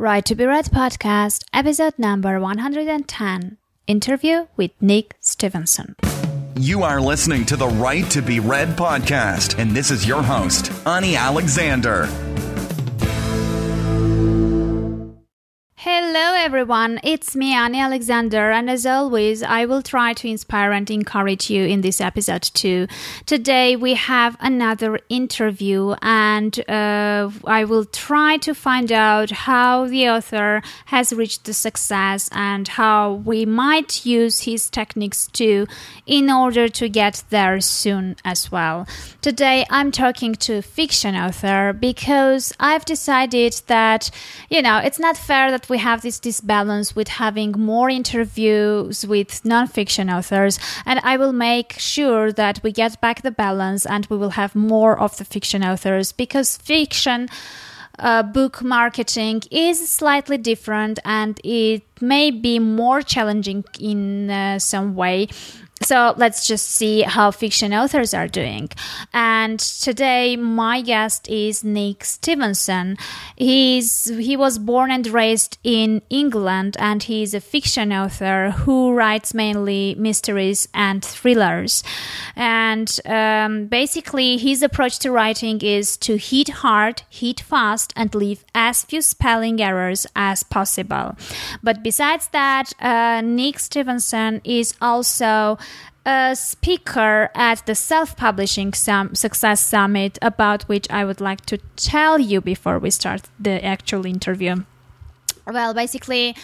Right to be Read podcast, episode number 110 interview with Nick Stephenson. You are listening to the Right to be Read podcast, and this is your host, Ani Alexander. Hello, everyone. It's me, Ani Alexander, and as always, I will try to inspire and encourage you in this episode too. Today, we have another interview, and uh, I will try to find out how the author has reached the success and how we might use his techniques too in order to get there soon as well. Today, I'm talking to fiction author because I've decided that, you know, it's not fair that we have this disbalance with having more interviews with nonfiction authors, and I will make sure that we get back the balance and we will have more of the fiction authors because fiction. Uh, book marketing is slightly different and it may be more challenging in uh, some way so let's just see how fiction authors are doing. And today, my guest is Nick Stephenson. He's he was born and raised in England, and he's a fiction author who writes mainly mysteries and thrillers. And um, basically, his approach to writing is to hit hard, hit fast, and leave as few spelling errors as possible. But besides that, uh, Nick Stephenson is also a speaker at the Self Publishing Success Summit, about which I would like to tell you before we start the actual interview. Well, basically,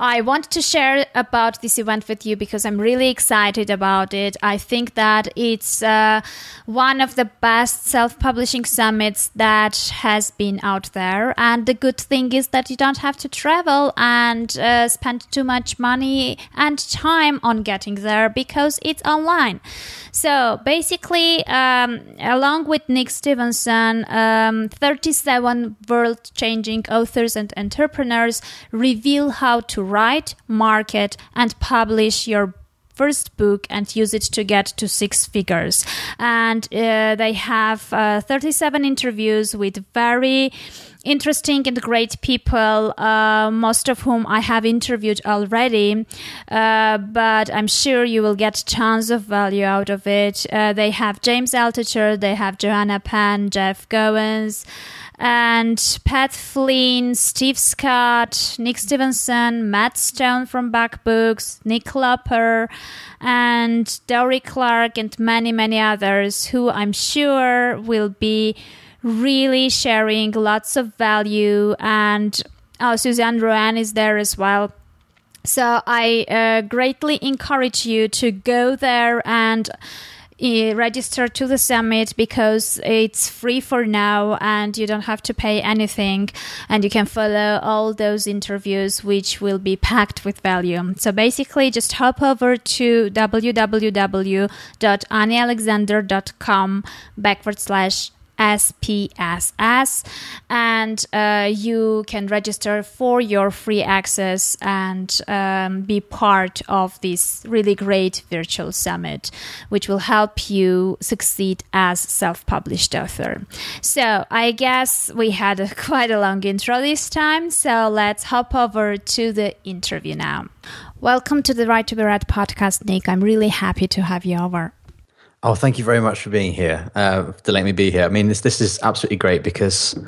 I wanted to share about this event with you because I'm really excited about it. I think that it's uh, one of the best self publishing summits that has been out there. And the good thing is that you don't have to travel and uh, spend too much money and time on getting there because it's online. So basically, um, along with Nick Stephenson, um, 37 world changing authors and entrepreneurs reveal how to write, market, and publish your first book and use it to get to six figures. And uh, they have uh, 37 interviews with very interesting and great people, uh, most of whom I have interviewed already. Uh, but I'm sure you will get tons of value out of it. Uh, they have James Altucher, they have Joanna Penn, Jeff Goins and Pat Flynn, Steve Scott, Nick Stephenson, Matt Stone from Back Books, Nick Loper, and Dorie Clark, and many, many others who I'm sure will be really sharing lots of value. And oh, Suzanne Roan is there as well. So I uh, greatly encourage you to go there and register to the summit because it's free for now and you don't have to pay anything. And you can follow all those interviews which will be packed with value. So basically just hop over to www.anialexander.com backward slash SPSS, and uh, you can register for your free access and um, be part of this really great virtual summit, which will help you succeed as self-published author. So I guess we had a, quite a long intro this time, so let's hop over to the interview now. Welcome to the Right to Be Read podcast, Nick. I'm really happy to have you over. Oh, thank you very much for being here, uh, to let me be here. I mean, this this is absolutely great because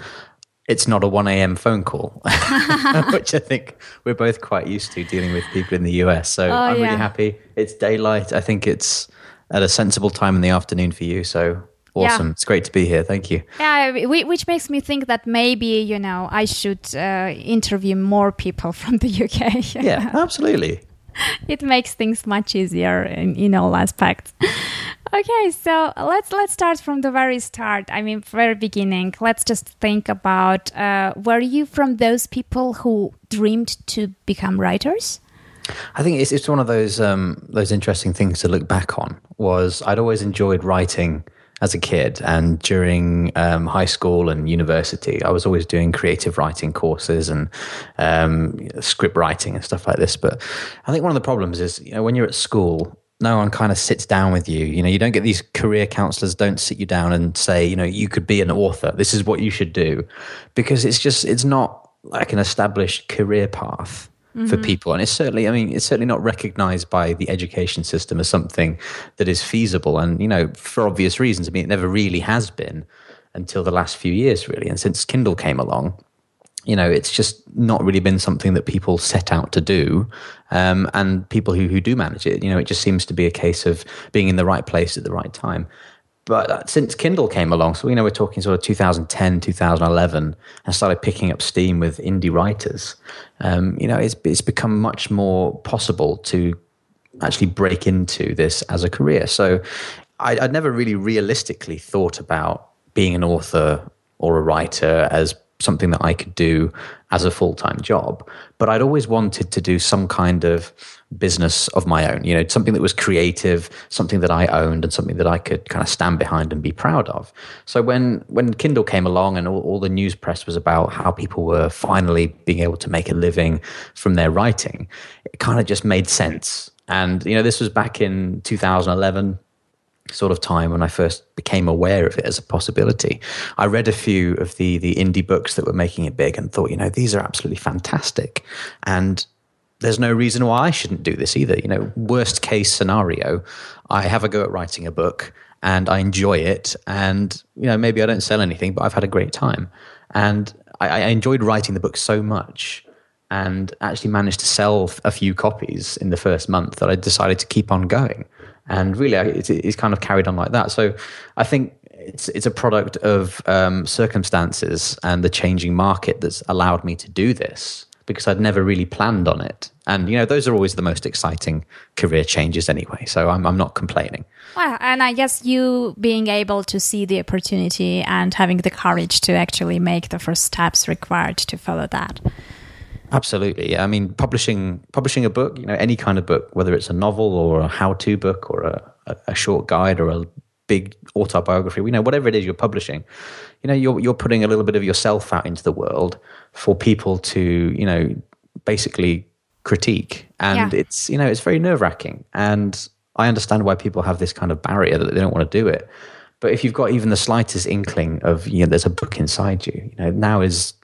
it's not a 1 a.m. phone call, which I think we're both quite used to dealing with people in the US. So oh, I'm yeah. really happy. It's daylight. I think it's at a sensible time in the afternoon for you. So awesome. Yeah. It's great to be here. Thank you. Yeah, which makes me think that maybe, you know, I should uh, interview more people from the UK. yeah, absolutely. it makes things much easier in, in all aspects. Okay, so let's let's start from the very start. I mean, very beginning. Let's just think about: uh, Were you from those people who dreamed to become writers? I think it's it's one of those um, those interesting things to look back on. Was I'd always enjoyed writing as a kid and during um, high school and university, I was always doing creative writing courses and um, script writing and stuff like this. But I think one of the problems is, you know, when you're at school, no one kind of sits down with you. You know, you don't get these career counselors don't sit you down and say, you know, you could be an author. This is what you should do, because it's just it's not like an established career path mm-hmm. for people. And it's certainly, I mean, it's certainly not recognized by the education system as something that is feasible. And, you know, for obvious reasons, I mean, it never really has been until the last few years, really. And since Kindle came along, you know, it's just not really been something that people set out to do. Um, and people who, who do manage it, you know, it just seems to be a case of being in the right place at the right time. But uh, since Kindle came along, so you know we're talking sort of 2010, 2011, and started picking up steam with indie writers. Um, you know, it's it's become much more possible to actually break into this as a career. So I, I'd never really realistically thought about being an author or a writer as something that I could do as a full time job. But I'd always wanted to do some kind of business of my own, you know, something that was creative, something that I owned, and something that I could kind of stand behind and be proud of. So when when Kindle came along and all, all the news press was about how people were finally being able to make a living from their writing, it kind of just made sense. And you know, this was back in 2011 sort of time when I first became aware of it as a possibility. I read a few of the the indie books that were making it big and thought, you know, these are absolutely fantastic. And there's no reason why I shouldn't do this either. You know, worst case scenario, I have a go at writing a book and I enjoy it. And, you know, maybe I don't sell anything, but I've had a great time. And I, I enjoyed writing the book so much and actually managed to sell a few copies in the first month that I decided to keep on going and really it's, it's kind of carried on like that. So I think it's it's a product of um, circumstances and the changing market that's allowed me to do this because I'd never really planned on it. And you know, those are always the most exciting career changes anyway. So I'm I'm not complaining. Well, and I guess you being able to see the opportunity and having the courage to actually make the first steps required to follow that. Absolutely. I mean, publishing publishing a book, you know, any kind of book, whether it's a novel or a how-to book or a, a short guide or a big autobiography, you know, whatever it is you're publishing, you know, you're you're putting a little bit of yourself out into the world for people to, you know, basically critique. And yeah. it's, you know, it's very nerve-wracking. And I understand why people have this kind of barrier that they don't want to do it. But if you've got even the slightest inkling of, you know, there's a book inside you, you know, now is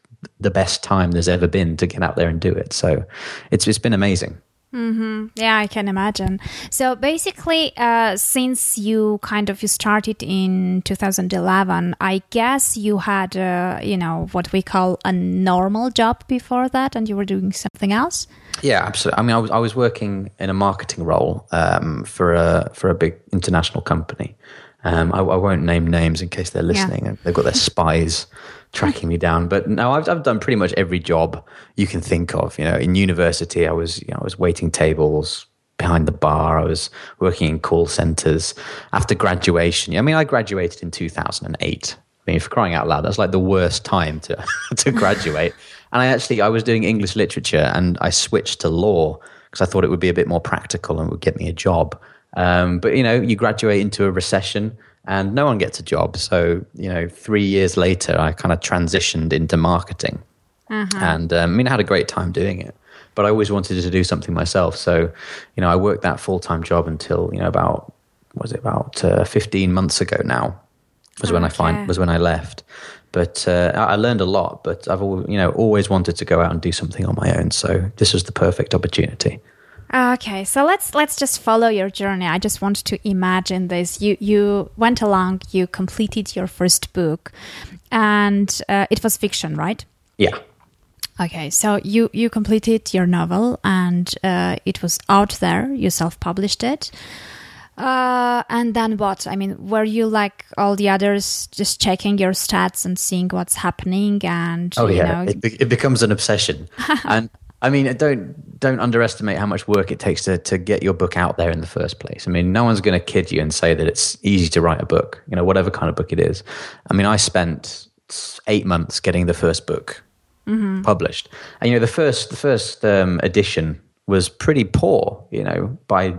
the best time there's ever been to get out there and do it. So it's it's been amazing. Mm-hmm. Yeah, I can imagine. So basically, uh, since you kind of you started in 2011, I guess you had, uh, you know, what we call a normal job before that, and you were doing something else. Yeah, absolutely. I mean, I was I was working in a marketing role um, for a for a big international company. Um, I, I, won't name names in case they're listening. Yeah. They've got their spies tracking me down. But no, I've, I've done pretty much every job you can think of. You know, in university, I was you know I was waiting tables behind the bar. I was working in call centers. After graduation, I mean, I graduated in two thousand and eight. I mean, for crying out loud, that's like the worst time to to graduate. and I actually I was doing English literature, and I switched to law because I thought it would be a bit more practical and would get me a job. Um, but you know, you graduate into a recession and no one gets a job. So, you know, three years later, I kind of transitioned into marketing. Uh-huh. And um, I mean, I had a great time doing it, but I always wanted to do something myself. So, you know, I worked that full time job until, you know, about, was it about uh, 15 months ago now was okay. when I find, was when I left. But uh, I learned a lot, but I've, you know, always wanted to go out and do something on my own. So this was the perfect opportunity. Okay, so let's let's just follow your journey. I just want to imagine this. You you went along, you completed your first book, and uh, it was fiction, right? Yeah. Okay, so you you completed your novel, and uh, it was out there. You self published it. Uh, and then what? I mean, were you like all the others, just checking your stats and seeing what's happening? And oh yeah, know... it, it becomes an obsession. and I mean, don't don't underestimate how much work it takes to to get your book out there in the first place. I mean, no one's going to kid you and say that it's easy to write a book. You know, whatever kind of book it is. I mean, I spent eight months getting the first book mm-hmm. published, and you know, the first the first um, edition was pretty poor. You know, by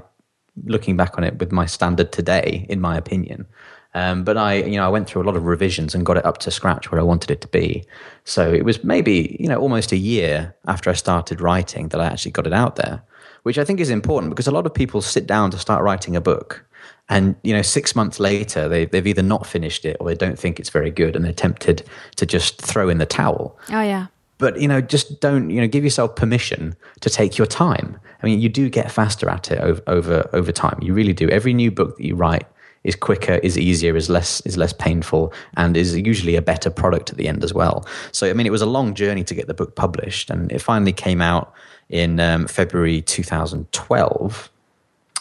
looking back on it with my standard today, in my opinion. Um, but I, you know, I went through a lot of revisions and got it up to scratch where I wanted it to be. So it was maybe, you know, almost a year after I started writing that I actually got it out there, which I think is important because a lot of people sit down to start writing a book. And, you know, six months later, they, they've either not finished it or they don't think it's very good and they're tempted to just throw in the towel. Oh, yeah. but you know, just don't you know give yourself permission to take your time. I mean, you do get faster at it over over over time. You really do. Every new book that you write is quicker, is easier, is less is less painful, and is usually a better product at the end as well. So I mean, it was a long journey to get the book published, and it finally came out in um, February 2012.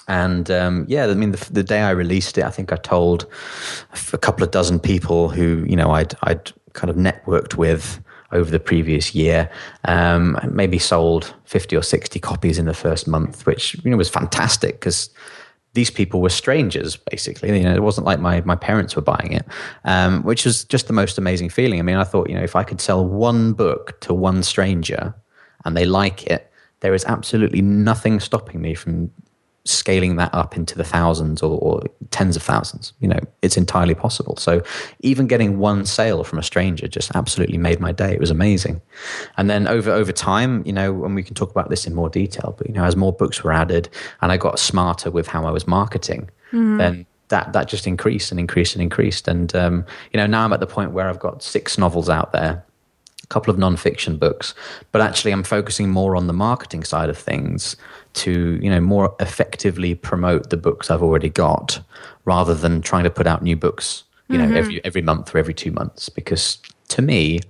And um, yeah, I mean, the, the, day I released it, I think I told a couple of dozen people who you know I'd I'd kind of networked with over the previous year. Um, maybe sold 50 or 60 copies in the first month, which you know was fantastic because these people were strangers basically. You know it wasn't like my my parents were buying it um, which was just the most amazing feeling. I mean i thought you know if i could sell one book to one stranger and they like it there is absolutely nothing stopping me from scaling that up into the thousands or, or, tens of thousands. You know, it's entirely possible. So even getting one sale from a stranger just absolutely made my day. It was amazing. And then over over time, you know, and we can talk about this in more detail, but you know, as more books were added and I got smarter with how I was marketing, mm-hmm. then that that just increased and increased and increased. And um, you know, now I'm at the point where I've got six novels out there couple of non-fiction books but actually i'm focusing more on the marketing side of things to you know more effectively promote the books I've already got rather than trying to put out new books you mm-hmm. know every every month or every two months because to me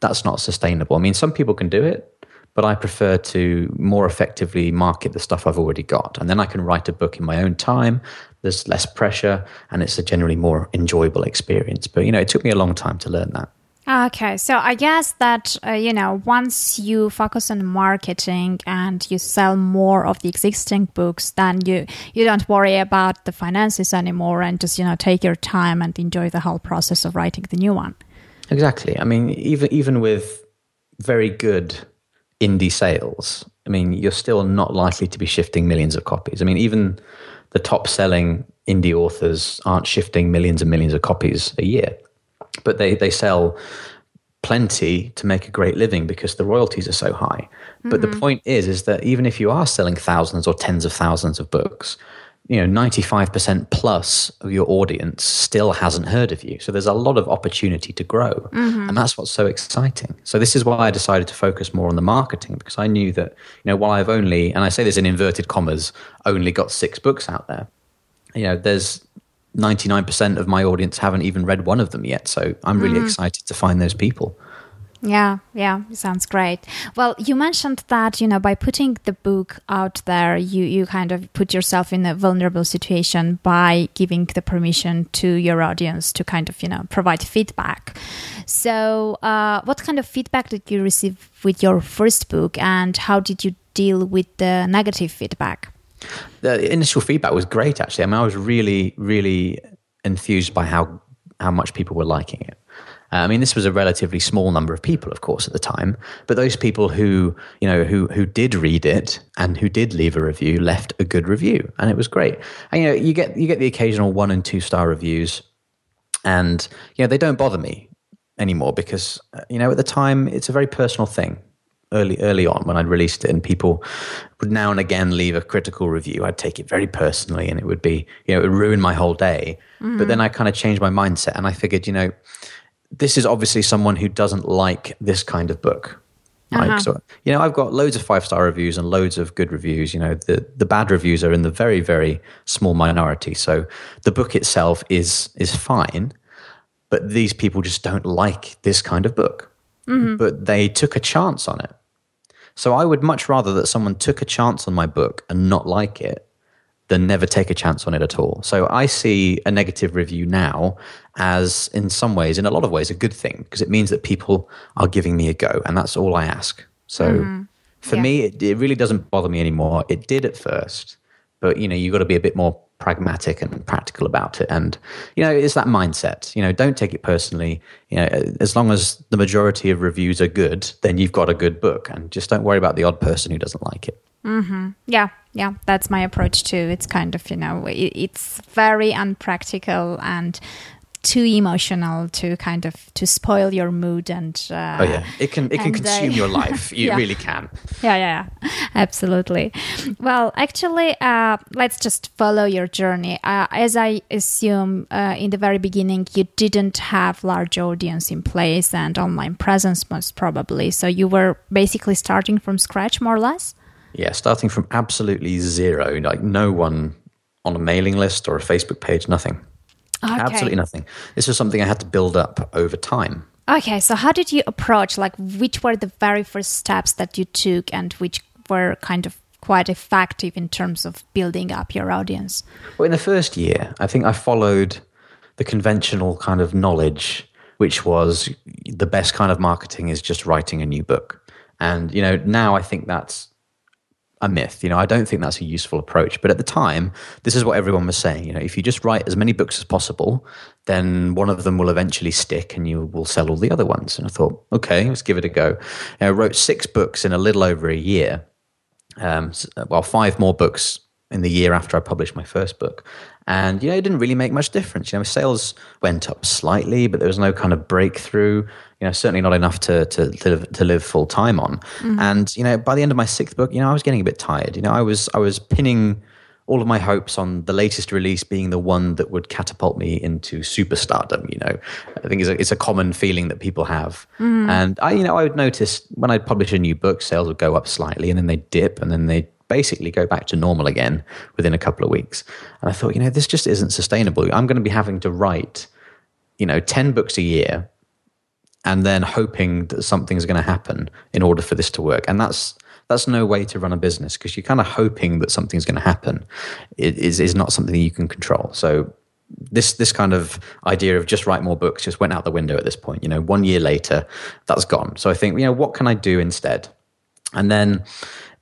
that's not sustainable. I mean some people can do it but I prefer to more effectively market the stuff I've already got and then I can write a book in my own time there's less pressure and it's a generally more enjoyable experience but you know it took me a long time to learn that Okay, so I guess that uh, you know once you focus on marketing and you sell more of the existing books, then you you don't worry about the finances anymore and just you know take your time and enjoy the whole process of writing the new one. Exactly. I mean, even even with very good indie sales, I mean, you're still not likely to be shifting millions of copies. I mean, even the top selling indie authors aren't shifting millions and millions of copies a year but they they sell plenty to make a great living because the royalties are so high. Mm-hmm. But the mm-hmm. point is is that even if you are selling thousands or tens of thousands of books, you know, 95% plus of your audience still hasn't heard of you. So there's a lot of opportunity to grow. Mm-hmm. And that's what's so exciting. So this is why I decided to focus more on the marketing because I knew that, you know, while I've only, and I say this in inverted commas, only got six books out there, you know, there's 99% of my audience haven't even read one of them yet. So I'm really mm. excited to find those people. Yeah, yeah, sounds great. Well, you mentioned that, you know, by putting the book out there, you, you kind of put yourself in a vulnerable situation by giving the permission to your audience to kind of, you know, provide feedback. So, uh, what kind of feedback did you receive with your first book and how did you deal with the negative feedback? The initial feedback was great, actually. I mean, I was really, really enthused by how how much people were liking it. Uh, I mean, this was a relatively small number of people, of course, at the time. But those people who, you know, who who did read it and who did leave a review left a good review, and it was great. And you know, you get you get the occasional one and two star reviews, and you know, they don't bother me anymore because uh, you know, at the time, it's a very personal thing early early on when I'd released it, and people would now and again leave a critical review. I'd take it very personally, and it would be you know it would ruin my whole day. Mm-hmm. But then I kind of changed my mindset, and I figured you know this is obviously someone who doesn't like this kind of book. Like, uh-huh. so, you know, I've got loads of five star reviews and loads of good reviews. You know, the the bad reviews are in the very very small minority. So the book itself is is fine, but these people just don't like this kind of book. Mm-hmm. But they took a chance on it. So I would much rather that someone took a chance on my book and not like it than never take a chance on it at all. So I see a negative review now as, in some ways, in a lot of ways, a good thing because it means that people are giving me a go, and that's all I ask. So mm-hmm. for yeah. me, it, it really doesn't bother me anymore. It did at first, but you know, you've got to be a bit more pragmatic and practical about it. And, you know, it's that mindset. You know, don't take it personally. You know, as long as the majority of reviews are good, then you've got a good book. And just don't worry about the odd person who doesn't like it. Mm-hmm. Yeah, yeah, that's my approach too. It's kind of, you know, it's very unpractical and too emotional to kind of to spoil your mood and uh, oh yeah it can it can consume uh, your life you yeah. really can yeah, yeah, yeah, absolutely. Well, actually, uh, let's just follow your journey. Uh, as I assume, uh, in the very beginning, you didn't have large audience in place and online presence, most probably. So you were basically starting from scratch, more or less. yeah starting from absolutely zero like no one on a mailing list or a facebook page nothing Okay. absolutely nothing this was something i had to build up over time Okay, so how did you approach? Like, which were the very first steps that you took, and which were kind of quite effective in terms of building up your audience? Well, in the first year, I think I followed the conventional kind of knowledge, which was the best kind of marketing is just writing a new book. And, you know, now I think that's a myth. You know, I don't think that's a useful approach. But at the time, this is what everyone was saying. You know, if you just write as many books as possible, then one of them will eventually stick and you will sell all the other ones. And I thought, okay, let's give it a go. And I wrote six books in a little over a year. Um, well, five more books in the year after I published my first book. And, you know, it didn't really make much difference. You know, sales went up slightly, but there was no kind of breakthrough, you know, certainly not enough to, to, to, live, to live full time on. Mm. And, you know, by the end of my sixth book, you know, I was getting a bit tired. You know, I was, I was pinning all of my hopes on the latest release being the one that would catapult me into superstardom. You know, I think it's a, it's a common feeling that people have. Mm. And I, you know, I would notice when I'd publish a new book, sales would go up slightly and then they'd dip and then they basically go back to normal again within a couple of weeks. And I thought, you know, this just isn't sustainable. I'm going to be having to write, you know, 10 books a year and then hoping that something's going to happen in order for this to work. And that's that's no way to run a business because you're kind of hoping that something's going to happen. It is is not something that you can control. So this this kind of idea of just write more books just went out the window at this point. You know, one year later, that's gone. So I think you know what can I do instead? And then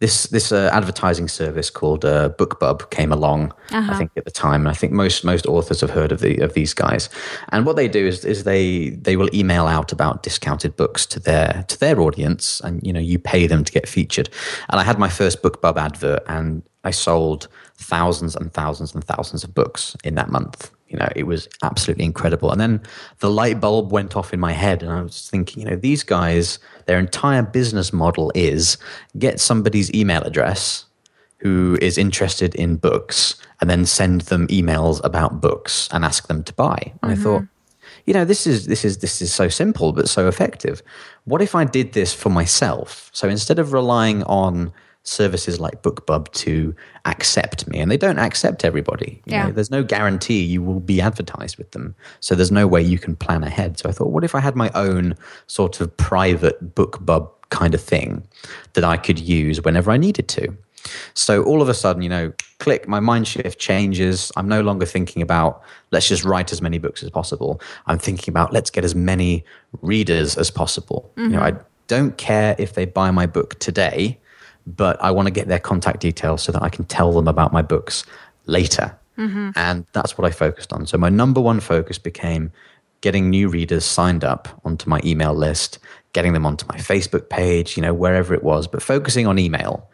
this this uh, advertising service called uh, BookBub came along. I think at the time, and I think most most authors have heard of the of these guys. And what they do is is they they will email out about discounted books to their to their audience, and you know you pay them to get featured. And I had my first BookBub advert, and I sold thousands and thousands and thousands of books in that month. You know, it was absolutely incredible. And then the light bulb went off in my head, and I was thinking, you know, these guys, their entire business model is get somebody's email address who is interested in books and then send them emails about books and ask them to buy. And I thought, mm-hmm. you know, this is this is this is so simple but so effective. What if I did this for myself? So instead of relying on services like BookBub to accept me, and they don't accept everybody. You Yeah. know, there's no guarantee you will be advertised with them. So there's no way you can plan ahead. So I thought, what if I had my own sort of private BookBub kind of thing that I could use whenever I needed to? So all of a sudden, you know, click, my mind shift changes. I'm no longer thinking about let's just write as many books as possible. I'm thinking about let's get as many readers as possible. You know, mm-hmm. I don't care if they buy my book today, but I want to get their contact details so that I can tell them about my books later. And that's what I focused on. So my number one focus became getting new readers signed up onto my email list, getting them onto my Facebook page, you know, wherever it was, but focusing on email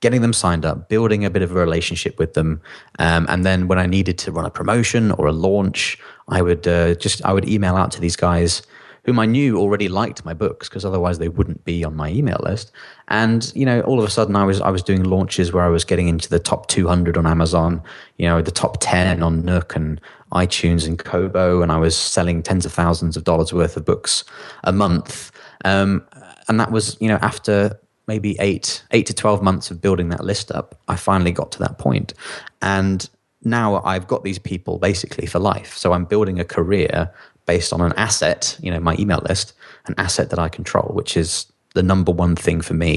getting them signed up, building a bit of a relationship with them, um, and then when I needed to run a promotion or a launch, I would uh, just I would email out to these guys whom I knew already liked my books because otherwise they wouldn't be on my email list. And you know, all of a sudden I was I was doing launches where I was getting into the top 200 on Amazon, you know, the top 10 on Nook and iTunes and Kobo, and I was selling tens of thousands of dollars worth of books a month. Um, and that was you know after maybe eight eight to 12 months of building that list up i finally got to that point and now i've got these people basically for life so i'm building a career based on an asset you know my email list an asset that i control which is the number one thing for me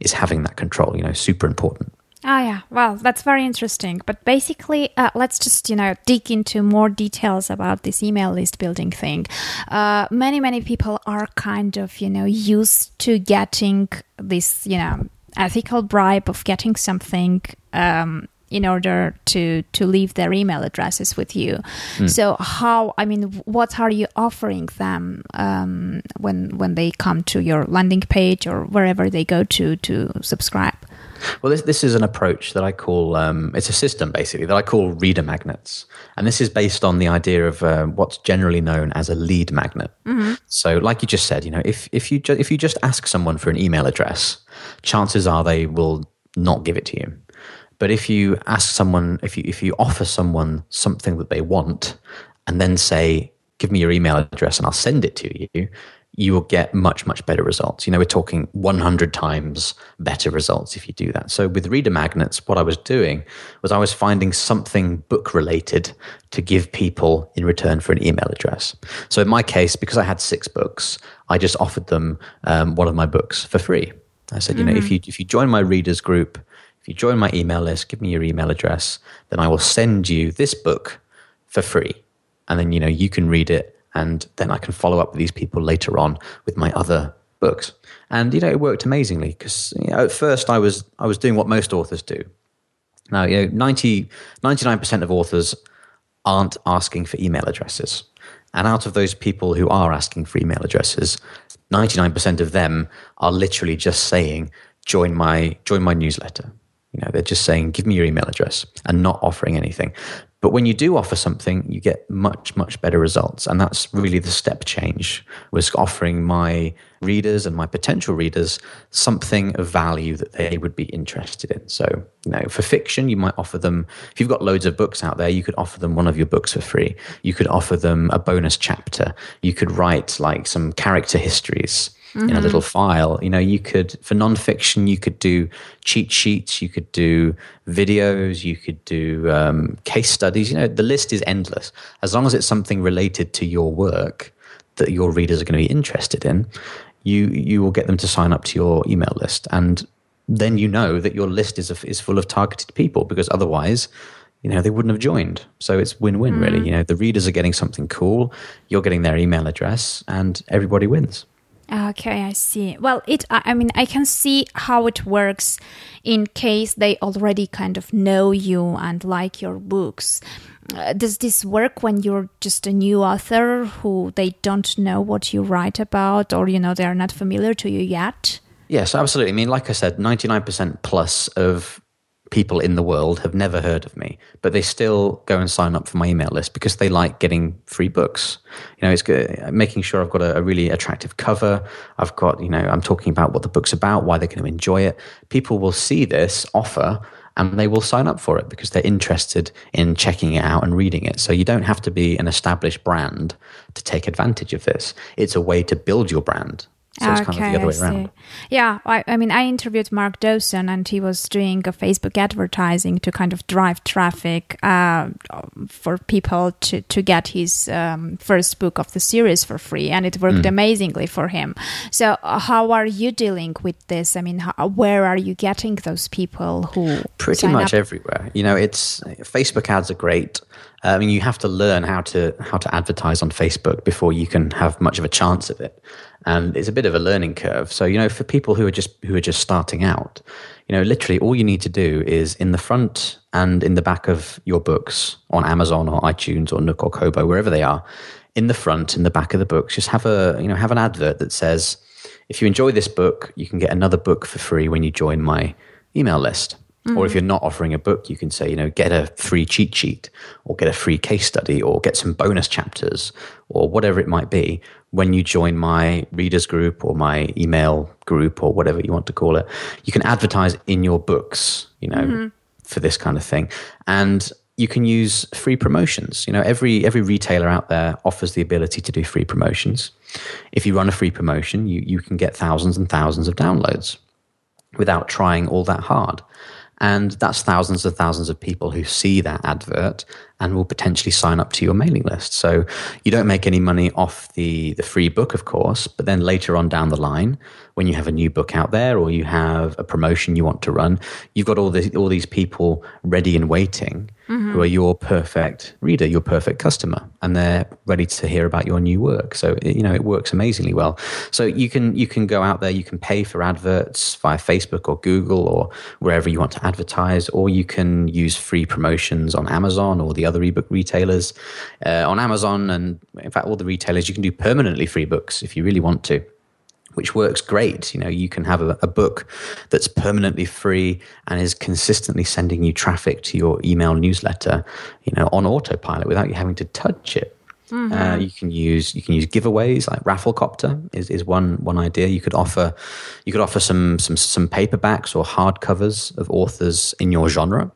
is having that control you know super important Oh yeah, well, that's very interesting. But basically, uh, let's just you know dig into more details about this email list building thing. Uh, many many people are kind of you know used to getting this you know ethical bribe of getting something. Um, in order to to leave their email addresses with you so how i mean what are you offering them um, when when they come to your landing page or wherever they go to to subscribe Well, this this is an approach that I call um, it's a system basically that I call reader magnets, and this is based on the idea of uh, what's generally known as a lead magnet. Mm-hmm. So, like you just said, you know, if if you ju- if you just ask someone for an email address, chances are they will not give it to you. But if you ask someone, if you if you offer someone something that they want, and then say, "Give me your email address, and I'll send it to you," you will get much, much better results. You know, we're talking 100 times better results if you do that. So with reader magnets, what I was doing was I was finding something book related to give people in return for an email address. So in my case, because I had six books, I just offered them um, one of my books for free. I said, you know, if mm-hmm. you if you join my readers group, if you join my email list, give me your email address, then I will send you this book for free. And then, you know, you can read it and then I can follow up with these people later on with my other books. And you know, it worked amazingly because you know, at first I was I was doing what most authors do. Now, you know, 99 percent of authors aren't asking for email addresses. And out of those people who are asking for email addresses, 99% of them are literally just saying, join my join my newsletter. You know, they're just saying, give me your email address and not offering anything. But when you do offer something, you get much, much better results. And that's really the step change was offering my readers and my potential readers something of value that they would be interested in. So, you know, for fiction, you might offer them, if you've got loads of books out there, you could offer them one of your books for free. You could offer them a bonus chapter. You could write like some character histories mm-hmm. in a little mm-hmm. file. You know, you could, for nonfiction, you could do cheat sheets, you could do videos, you could do um, case studies. You know, the list is endless. As long as it's something related to your work that your readers are going to be interested in, you you will get them to sign up to your email list, and then you know that your list is a, is full of targeted people because otherwise you know they wouldn't have joined so it's win-win mm. really you know the readers are getting something cool you're getting their email address and everybody wins Okay, I see. Well, it I mean I can see how it works in case they already kind of know you and like your books. Uh, does this work when you're just a new author who they don't know what you write about or you know they're not familiar to you yet? Yes, absolutely. I mean, like I said, 99% plus of people in the world have never heard of me, but they still go and sign up for my email list because they like getting free books. You know, it's good, uh, making sure I've got a, a, really attractive cover. I've got, you know, I'm talking about what the book's about, why they're going to enjoy it. People will see this offer and they will sign up for it because they're interested in checking it out and reading it. So you don't have to be an established brand to take advantage of this. It's a way to build your brand. So it's okay, kind of the other way around. Yeah, I, I, mean, I interviewed Mark Dawson, and he was doing a Facebook advertising to kind of drive traffic uh, for people to to get his um, first book of the series for free, and it worked mm. amazingly for him. So, uh, how are you dealing with this? I mean, how, where are you getting those people who pretty much up? everywhere? You know, it's Facebook ads are great. I mean, you have to learn how to how to advertise on Facebook before you can have much of a chance of it and it's a bit of a learning curve. So you know, for people who are just who are just starting out, you know, literally all you need to do is in the front and in the back of your books on Amazon or iTunes or Nook or Kobo, wherever they are, in the front in the back of the books, just have a you know have an advert that says, if you enjoy this book, you can get another book for free when you join my email list. Mm. Or if you're not offering a book, you can say, you know, get a free cheat sheet or get a free case study or get some bonus chapters or whatever it might be when you join my readers group or my email group or whatever you want to call it. You can advertise in your books, you know, mm-hmm. for this kind of thing. And you can use free promotions. You know, every every retailer out there offers the ability to do free promotions. If you run a free promotion, you, you can get thousands and thousands of downloads without trying all that hard. And that's thousands and thousands of people who see that advert and will potentially sign up to your mailing list. So you don't make any money off the, the free book, of course, but then later on down the line, when you have a new book out there or you have a promotion you want to run, you've got all, the, all these people ready and waiting mm-hmm. who are your perfect reader, your perfect customer, and they're ready to hear about your new work. So you know it works amazingly well. So you can you can go out there, you can pay for adverts via Facebook or Google or wherever you want to advertise, or you can use free promotions on Amazon or the other ebook retailers. Uh, on Amazon and in fact all the retailers, you can do permanently free books if you really want to which works great. You know, you can have a, a, book that's permanently free and is consistently sending you traffic to your email newsletter, you know, on autopilot without you having to touch it. Mm-hmm. Uh, you can use you can use giveaways like Rafflecopter is, is one one idea. You could offer you could offer some some some paperbacks or hardcovers of authors in your genre,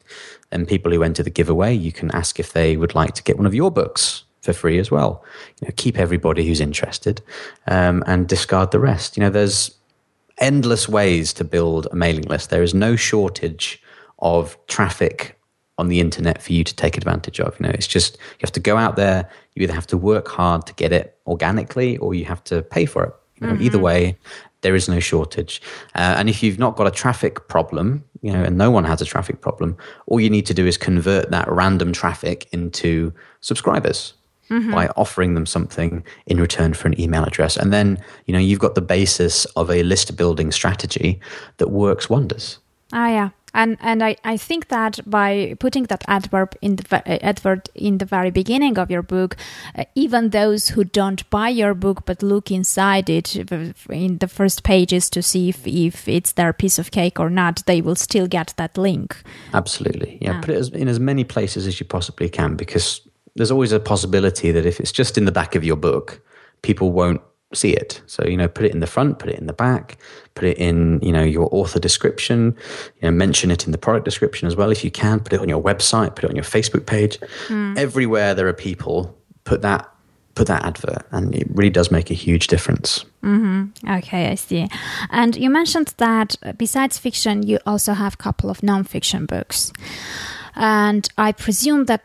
and people who enter the giveaway, you can ask if they would like to get one of your books for free as well. You know, keep everybody who's interested, um, and discard the rest. You know, there's endless ways to build a mailing list. There is no shortage of traffic on the internet for you to take advantage of. You know, it's just you have to go out there. You either have to work hard to get it organically, or you have to pay for it. You know, mm-hmm. either way, there is no shortage. Uh, and if you've not got a traffic problem, you know, and no one has a traffic problem, all you need to do is convert that random traffic into subscribers. Mm-hmm. by offering them something in return for an email address. And then, you know, you've got the basis of a list building strategy that works wonders. Ah, yeah and and I, I think that by putting that adverb in the uh, advert in the very beginning of your book, uh, even those who don't buy your book but look inside it uh, in the first pages to see if, if it's their piece of cake or not, they will still get that link. Absolutely, yeah. yeah. Put it in as many places as you possibly can because there's always a possibility that if it's just in the back of your book, people won't see it. So, you know, put it in the front, put it in the back, put it in, you know, your author description, you know, mention it in the product description as well if you can, put it on your website, put it on your Facebook page. Mm. Everywhere there are people, put that put that advert and it really does make a huge difference. Mm-hmm. Okay, I see. And you mentioned that besides fiction, you also have a couple of nonfiction books. And I presume that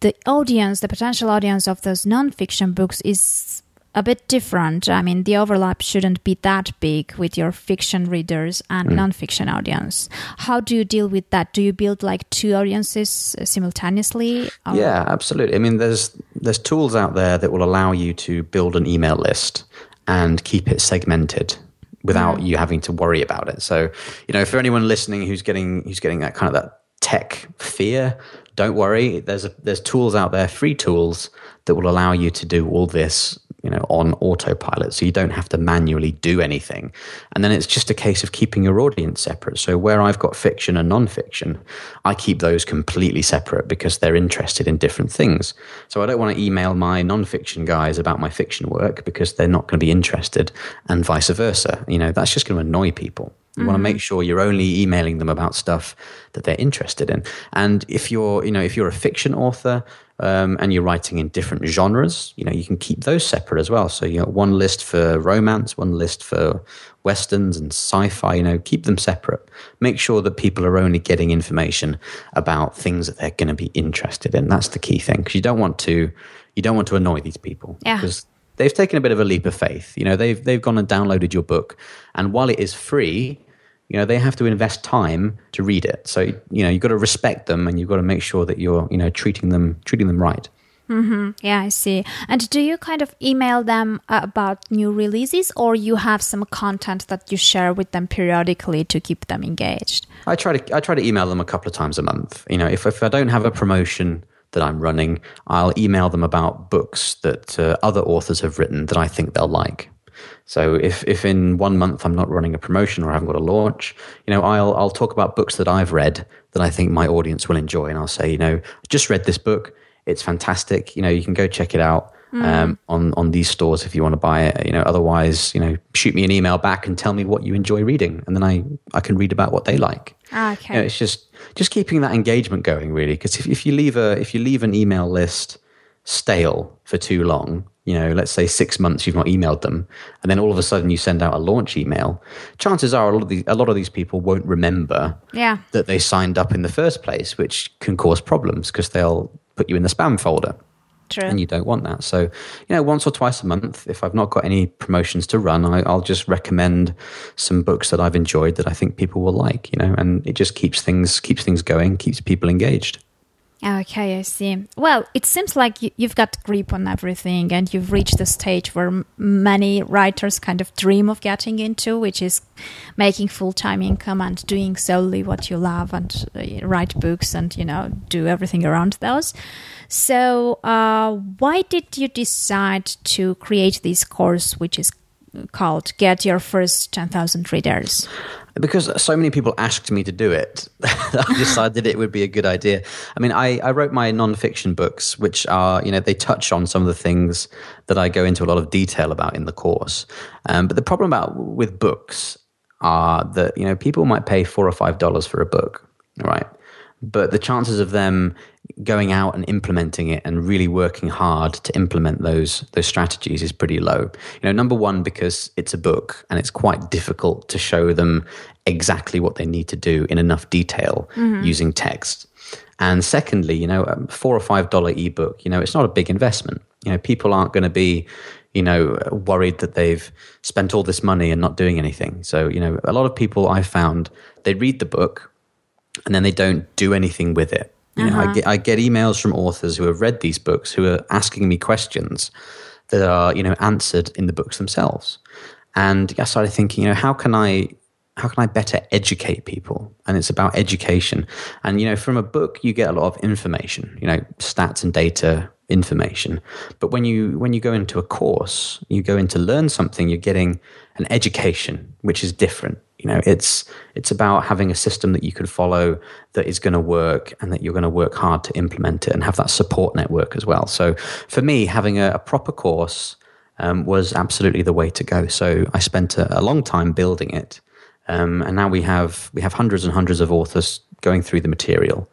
the audience, the potential audience of those nonfiction books is a bit different. I mean, the overlap shouldn't be that big with your fiction readers and mm. nonfiction audience. How do you deal with that? Do you build like two audiences uh, simultaneously? Or? Yeah, absolutely. I mean, there's there's tools out there that will allow you to build an email list and keep it segmented without mm. you having to worry about it. So, you know, for anyone listening who's getting who's getting that kind of that tech fear, don't worry. There's a, there's tools out there, free tools that will allow you to do all this you know on autopilot. So you don't have to manually do anything. And then it's just a case of keeping your audience separate. So where i've got fiction and non-fiction i keep those completely separate because they're interested in different things. So i don't want to email my non-fiction guys about my fiction work because they're not going to be interested and vice versa. You know that's just going to annoy people you mm-hmm. want to make sure you're only emailing them about stuff that they're interested in. And if you're, you know, if you're a fiction author um, and you're writing in different genres, you know, you can keep those separate as well. So you know, one list for romance, one list for westerns and sci-fi. You know, keep them separate. Make sure that people are only getting information about things that they're going to be interested in. That's the key thing because you don't want to, you don't want to annoy these people. Yeah. Because they've taken a bit of a leap of faith. You know, they've they've gone and downloaded your book, and while it is free, you know they have to invest time to read it. So you know you've got to respect them, and you've got to make sure that you're you know treating them treating them right. Mm-hmm. Yeah, I see. And do you kind of email them about new releases, or you have some content that you share with them periodically to keep them engaged? I try to I try to email them a couple of times a month. You know, if if I don't have a promotion that I'm running, I'll email them about books that uh, other authors have written that I think they'll like. So if, if in one month I'm not running a promotion or I haven't got a launch, you know, I'll, I'll talk about books that I've read that I think my audience will enjoy. And I'll say, you know, I just read this book. It's fantastic. You know, you can go check it out. Mm. Um, on on these stores if you want to buy it. You know, otherwise, you know, shoot me an email back and tell me what you enjoy reading, and then I I can read about what they like. Ah, okay, you know, it's just just keeping that engagement going really, because if if you leave a if you leave an email list stale for too long, you know, let's say six months you've not emailed them, and then all of a sudden you send out a launch email, chances are a lot of these, a lot of these people won't remember yeah. that they signed up in the first place, which can cause problems because they'll put you in the spam folder. True. And you don't want that. So, you know, once or twice a month, if I've not got any promotions to run, I, will just recommend some books that I've enjoyed that I think people will like, you know, and it just keeps things keeps things going, keeps people engaged. Okay, I see. Well, it seems like you, have got grip on everything and you've reached the stage where many writers kind of dream of getting into, which is making full time income and doing solely what you love and uh, write books and, you know, do everything around those. So, uh, why did you decide to create this course, which is called Get Your First 10,000 Readers? Because so many people asked me to do it, I decided it would be a good idea. I mean, I, I wrote my nonfiction books, which are, you know, they touch on some of the things that I go into a lot of detail about in the course. Um, but the problem about with books are that, you know, people might pay four or five dollars for a book, right? But the chances of them going out and implementing it and really working hard to implement those those strategies is pretty low. You know, number one because it's a book and it's quite difficult to show them exactly what they need to do in enough detail mm-hmm. using text. And secondly, you know, a four or five dollar ebook, you know, it's not a big investment. You know, people aren't going to be, you know, worried that they've spent all this money and not doing anything. So, you know, a lot of people I found they read the book and then they don't do anything with it you know, uh-huh. I, get, I get emails from authors who have read these books who are asking me questions that are, you know, answered in the books themselves. And I started thinking, you know, how can I how can I better educate people? And it's about education. And you know, from a book you get a lot of information, you know, stats and data information. But when you when you go into a course, you go in to learn something, you're getting an education, which is different. You know, it's it's about having a system that you can follow that is going to work and that you're going to work hard to implement it and have that support network as well. So for me, having a, a proper course um, was absolutely the way to go. So I spent a, a long time building it, um, and now we have we have hundreds and hundreds of authors going through the material,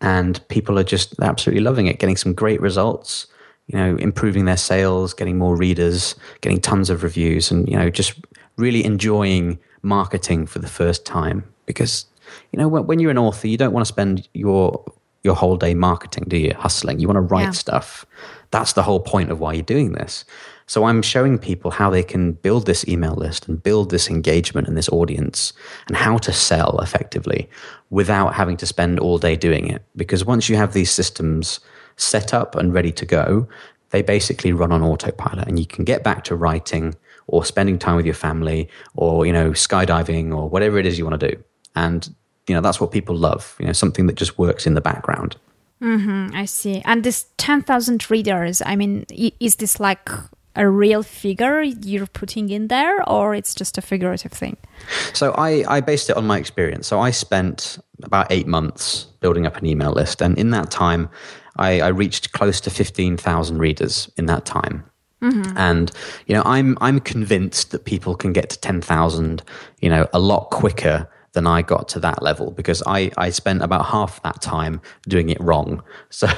and people are just absolutely loving it, getting some great results. You know, improving their sales, getting more readers, getting tons of reviews, and you know, just really enjoying marketing for the first time because you know when, when you're an author you don't want to spend your your whole day marketing do you? Hustling. You want to write yeah. stuff. That's the whole point of why you're doing this. So i'm showing people how they can build this email list and build this engagement and this audience and how to sell effectively without having to spend all day doing it. Because once you have these systems set up and ready to go they basically run on autopilot and you can get back to writing or spending time with your family or you know skydiving or whatever it is you want to do. And you know that's what people love you know something that just works in the background. Mm-hmm, i see. And this 10000 readers i mean is this like a real figure you're putting in there or it's just a figurative thing? So i i based it on my experience. So i spent about eight months building up an email list and in that time i, I reached close to 15000 readers in that time Mm-hmm. And you know, I'm I'm convinced that people can get to ten thousand, you know, a lot quicker than I got to that level because I I spent about half that time doing it wrong. So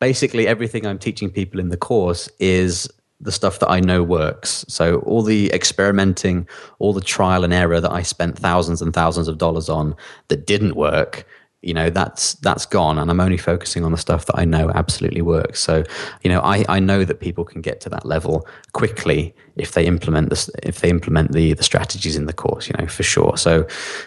basically, everything I'm teaching people in the course is the stuff that I know works. So all the experimenting, all the trial and error that I spent thousands and thousands of dollars on that didn't work you know that's that's gone and i'm only focusing on the stuff that i know absolutely works. So you know i, I know that people can get to that level quickly if they implement this if they implement the the strategies in the course you know for sure. So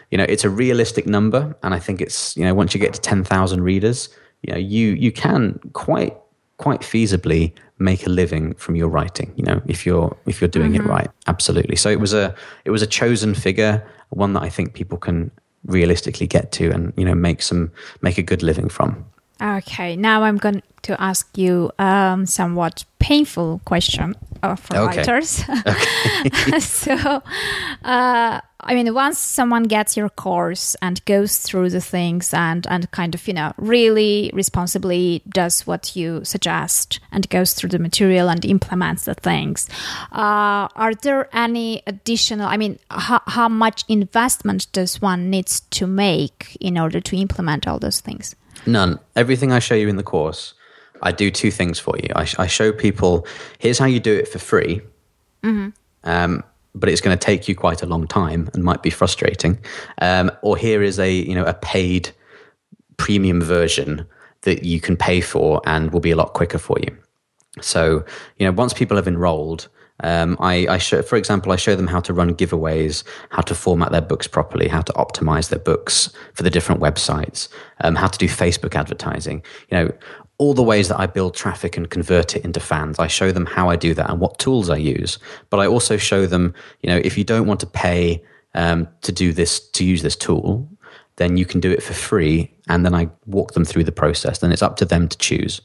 you know it's a realistic number and i think it's you know once you get to 10,000 readers you know you you can quite quite feasibly make a living from your writing you know if you're if you're doing mm-hmm. it right. Absolutely. So it was a it was a chosen figure one that i think people can realistically get to and you know make some make a good living from okay now i'm going to ask you um somewhat painful question uh, for okay. writers okay. so uh I mean, once someone gets your course and goes through the things and, and kind of, you know, really responsibly does what you suggest and goes through the material and implements the things, uh, are there any additional, I mean, how, how much investment does one needs to make in order to implement all those things? None. Everything I show you in the course, I do two things for you. I, I show people, here's how you do it for free. Mm-hmm. Um, but it's going to take you quite a long time and might be frustrating. Um, or here is a you know a paid premium version that you can pay for and will be a lot quicker for you. So you know once people have enrolled. Um, I, I show, for example, I show them how to run giveaways, how to format their books properly, how to optimize their books for the different websites, um, how to do Facebook advertising. You know, all the ways that I build traffic and convert it into fans. I show them how I do that and what tools I use. But I also show them, you know, if you don't want to pay um, to do this, to use this tool, then you can do it for free. And then I walk them through the process. Then it's up to them to choose.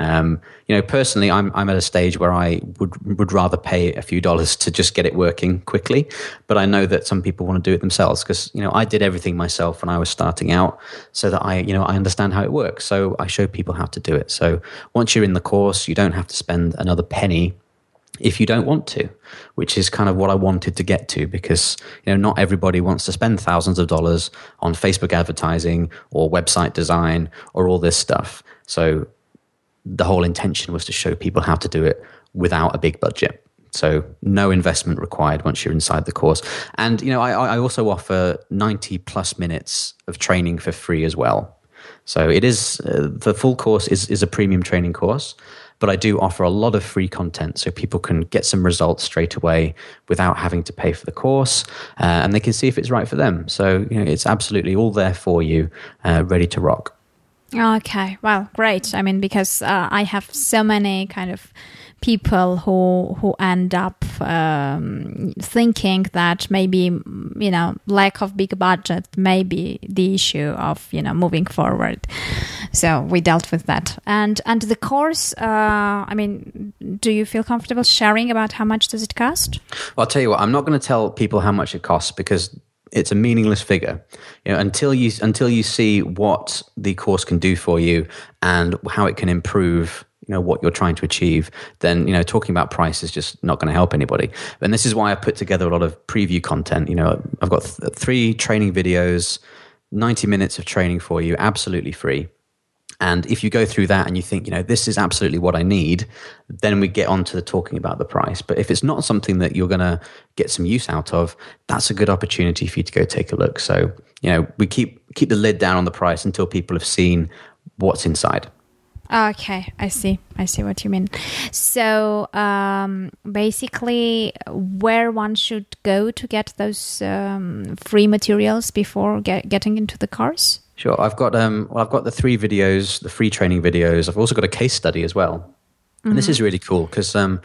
Um, you know, personally, I'm, I'm at a stage where I would, would rather pay a few dollars to just get it working quickly. But I know that some people want to do it themselves because, you know, I did everything myself when I was starting out so that I, you know, I understand how it works. So I show people how to do it. So once you're in the course, you don't have to spend another penny if you don't want to, which is kind of what I wanted to get to because, you know, not everybody wants to spend thousands of dollars on Facebook advertising or website design or all this stuff. So the whole intention was to show people how to do it without a big budget. So no investment required once you're inside the course. And, you know, I, I also offer 90 plus minutes of training for free as well. So it is, uh, the full course is, is a premium training course but I do offer a lot of free content so people can get some results straight away without having to pay for the course, uh, and they can see if it's right for them. So you know, it's absolutely all there for you, uh, ready to rock. Okay, well, great. I mean, because uh, I have so many kind of people who who end up um, thinking that maybe you know lack of big budget may be the issue of you know moving forward. So we dealt with that, and and the course. Uh, I mean, do you feel comfortable sharing about how much does it cost? Well, I'll tell you what. I'm not going to tell people how much it costs because it's a meaningless figure you know until you until you see what the course can do for you and how it can improve you know what you're trying to achieve then you know talking about price is just not going to help anybody and this is why i put together a lot of preview content you know i've got th- three training videos 90 minutes of training for you absolutely free and if you go through that and you think, you know, this is absolutely what I need, then we get on to the talking about the price. But if it's not something that you're going to get some use out of, that's a good opportunity for you to go take a look. So, you know, we keep keep the lid down on the price until people have seen what's inside. Okay, I see. I see what you mean. So, um, basically, where one should go to get those um, free materials before get, getting into the course? Sure. I've got um, well, I've got the three videos, the free training videos. I've also got a case study as well, mm-hmm. and this is really cool because um,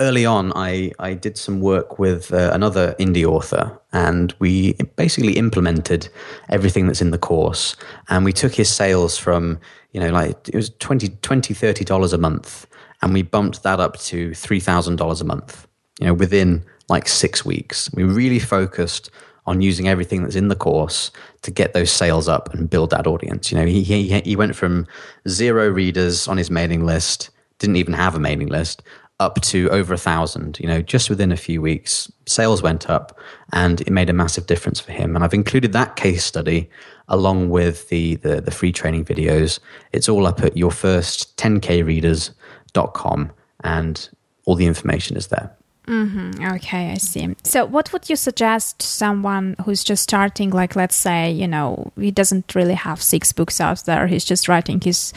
early on, I, I did some work with uh, another indie author, and we basically implemented everything that's in the course. And we took his sales from, you know, like it was 20, 20 $30 a month, and we bumped that up to $3,000 a month, you know, within like six weeks. We really focused on using everything that's in the course to get those sales up and build that audience. You know, he, he, he went from zero readers on his mailing list, didn't even have a mailing list, up to over a thousand, you know, just within a few weeks. Sales went up and it made a massive difference for him. And I've included that case study along with the, the, the free training videos. It's all up at yourfirst10kreaders.com and all the information is there. Mm-hmm. Okay, I see. So, what would you suggest someone who's just starting? Like, let's say, you know, he doesn't really have six books out there. He's just writing his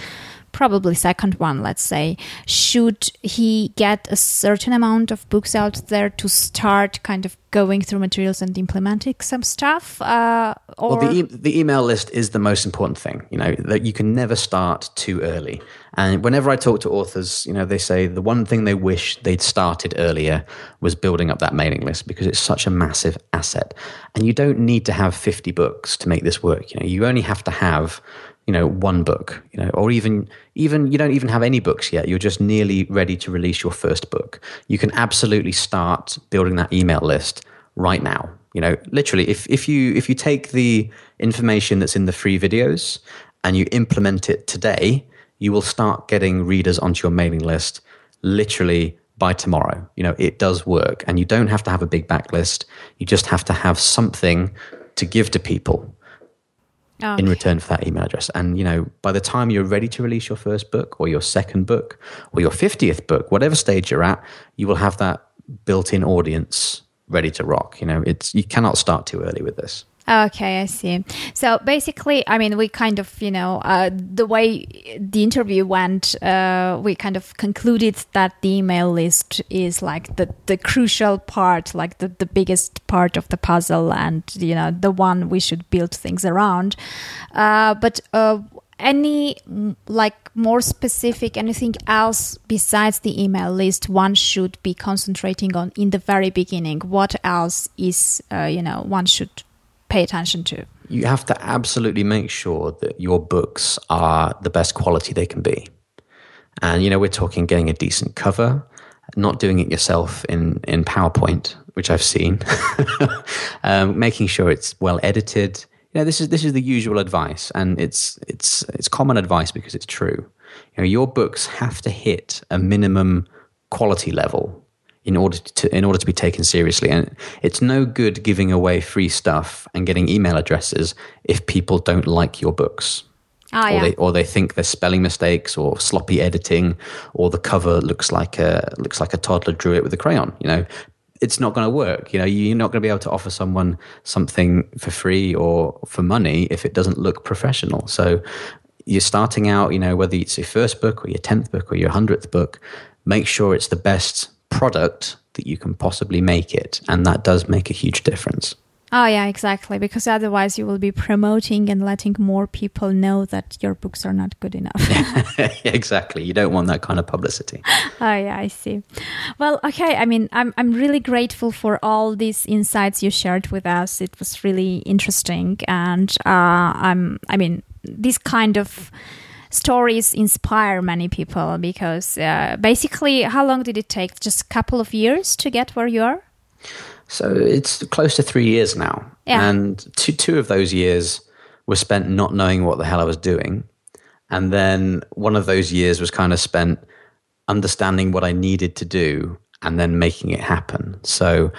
probably second one, let's say, should he get a certain amount of books out there to start kind of going through materials and implementing some stuff? Uh, or well, the, e- the email list is the most important thing. You know that you can never start too early. And whenever I talk to authors, you know, they say the one thing they wish they'd started earlier was building up that mailing list because it's such a massive asset. And you don't need to have 50 books to make this work. You know, you only have to have you know one book you know or even even you don't even have any books yet. You're just nearly ready to release your first book. You can absolutely start building that email list right now. You know literally if if you if you take the information that's in the free videos and you implement it today you will start getting readers onto your mailing list literally by tomorrow. You know it does work. And you don't have to have a big backlist. You just have to have something to give to people oh. in return for that email address. And, you know, by the time you're ready to release your first book or your second book or your 50th book, whatever stage you're at, you will have that built in audience ready to rock. You know, it's, you cannot start too early with this. Okay, I see. So basically, I mean, we kind of, you know, uh, the way the interview went, uh, we kind of concluded that the email list is like the, the crucial part, like the, the biggest part of the puzzle, and, you know, the one we should build things around. Uh, but uh, any like more specific anything else besides the email list one should be concentrating on in the very beginning what else is uh, you know one should pay attention to? You have to absolutely make sure that your books are the best quality they can be. And, you know, we're talking getting a decent cover, not doing it yourself in, in PowerPoint, which I've seen, um, making sure it's well edited. You know, this is, this is the usual advice and it's, it's, it's common advice because it's true. You know, your books have to hit a minimum quality level in order to in order to be taken seriously. And it's no good giving away free stuff and getting email addresses if people don't like your books. Oh, or yeah. they or they think there's spelling mistakes or sloppy editing or the cover looks like a looks like a toddler drew it with a crayon. You know, it's not going to work. You know, you're not going to be able to offer someone something for free or for money if it doesn't look professional. So you're starting out, you know, whether it's your first book or your tenth book or your hundredth book, make sure it's the best product that you can possibly make it, and that does make a huge difference. Oh, yeah, exactly. Because otherwise, you will be promoting and letting more people know that your books are not good enough. exactly. You don't want that kind of publicity. Oh yeah, I see. Well, okay. I mean, I'm I'm really grateful for all these insights you shared with us. It was really interesting, and uh, I'm. I mean, this kind of stories inspire many people because uh, basically, how long did it take? Just a couple of years to get where you are. So it's close to three years now, Yeah. and two two of those years were spent not knowing what the hell I was doing, and then one of those years was kind of spent understanding what I needed to do and then making it happen. So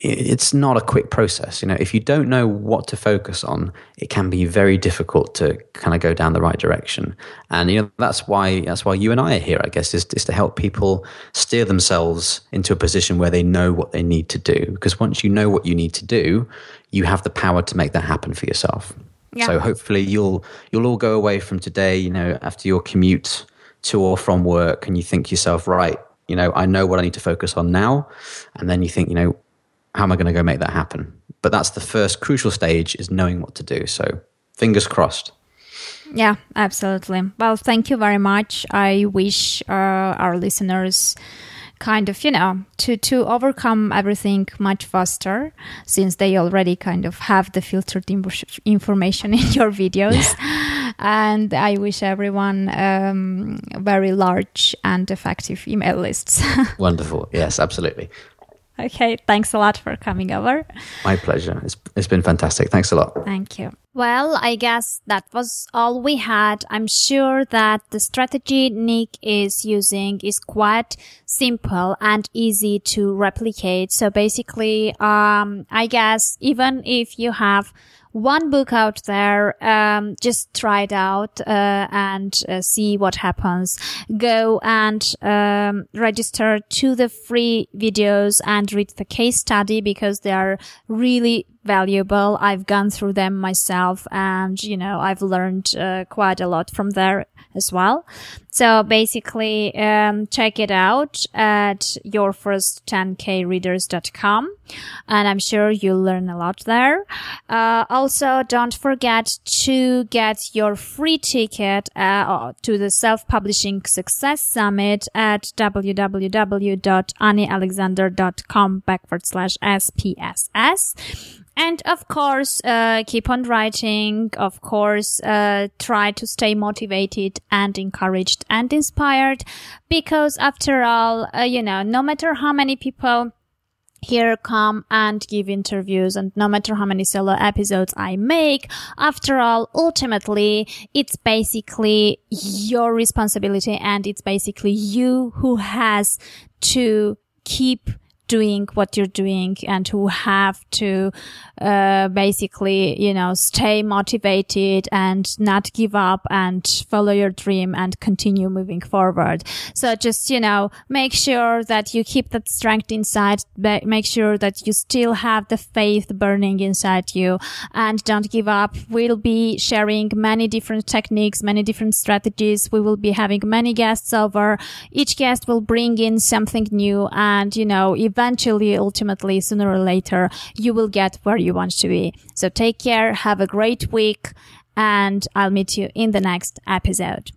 it's not a quick process. You know, if you don't know what to focus on, it can be very difficult to kind of go down the right direction. And you know, that's why that's why you and I are here. I guess is is to help people steer themselves into a position where they know what they need to do. Because once you know what you need to do, you have the power to make that happen for yourself. Yeah. So hopefully you'll you'll all go away from today, you know, after your commute to or from work and you think to yourself, right, you know, I know what I need to focus on now. And then you think, you know, how am I going to go make that happen? But that's the first crucial stage is knowing what to do. So fingers crossed. Yeah, absolutely. Well, thank you very much. I wish uh, our listeners kind of, you know, to, to overcome everything much faster since they already kind of have the filtered information in your videos. And I wish everyone um, very large and effective email lists. Wonderful. Yes, absolutely. Okay, thanks a lot for coming over. My pleasure. It's, it's been fantastic. Thanks a lot. Thank you. Well, I guess that was all we had. I'm sure that the strategy Nick is using is quite simple and easy to replicate. So basically, um, I guess even if you have one book out there, um, just try it out uh, and uh, see what happens. Go and um, register to the free videos and read the case study because they are really valuable. I've gone through them myself and, you know, I've learned uh, quite a lot from there as well. So basically, um, check it out at yourfirst10kreaders.com and I'm sure you'll learn a lot there. Uh, also, don't forget to get your free ticket uh, to the Self-Publishing Success Summit at www.anialexander.com backward slash SPSS. And of course, uh, keep on writing. Of course, uh, try to stay motivated and encouraged and inspired because after all, uh, you know, no matter how many people here come and give interviews and no matter how many solo episodes I make, after all, ultimately, it's basically your responsibility and it's basically you who has to keep doing what you're doing and who have to uh, basically you know stay motivated and not give up and follow your dream and continue moving forward. So just you know make sure that you keep that strength inside make sure that you still have the faith burning inside you and don't give up. We'll be sharing many different techniques many different strategies. We will be having many guests over. Each guest will bring in something new and you know eventually ultimately sooner or later you will get where you want to be. So take care have a great week and i'll meet you in the next episode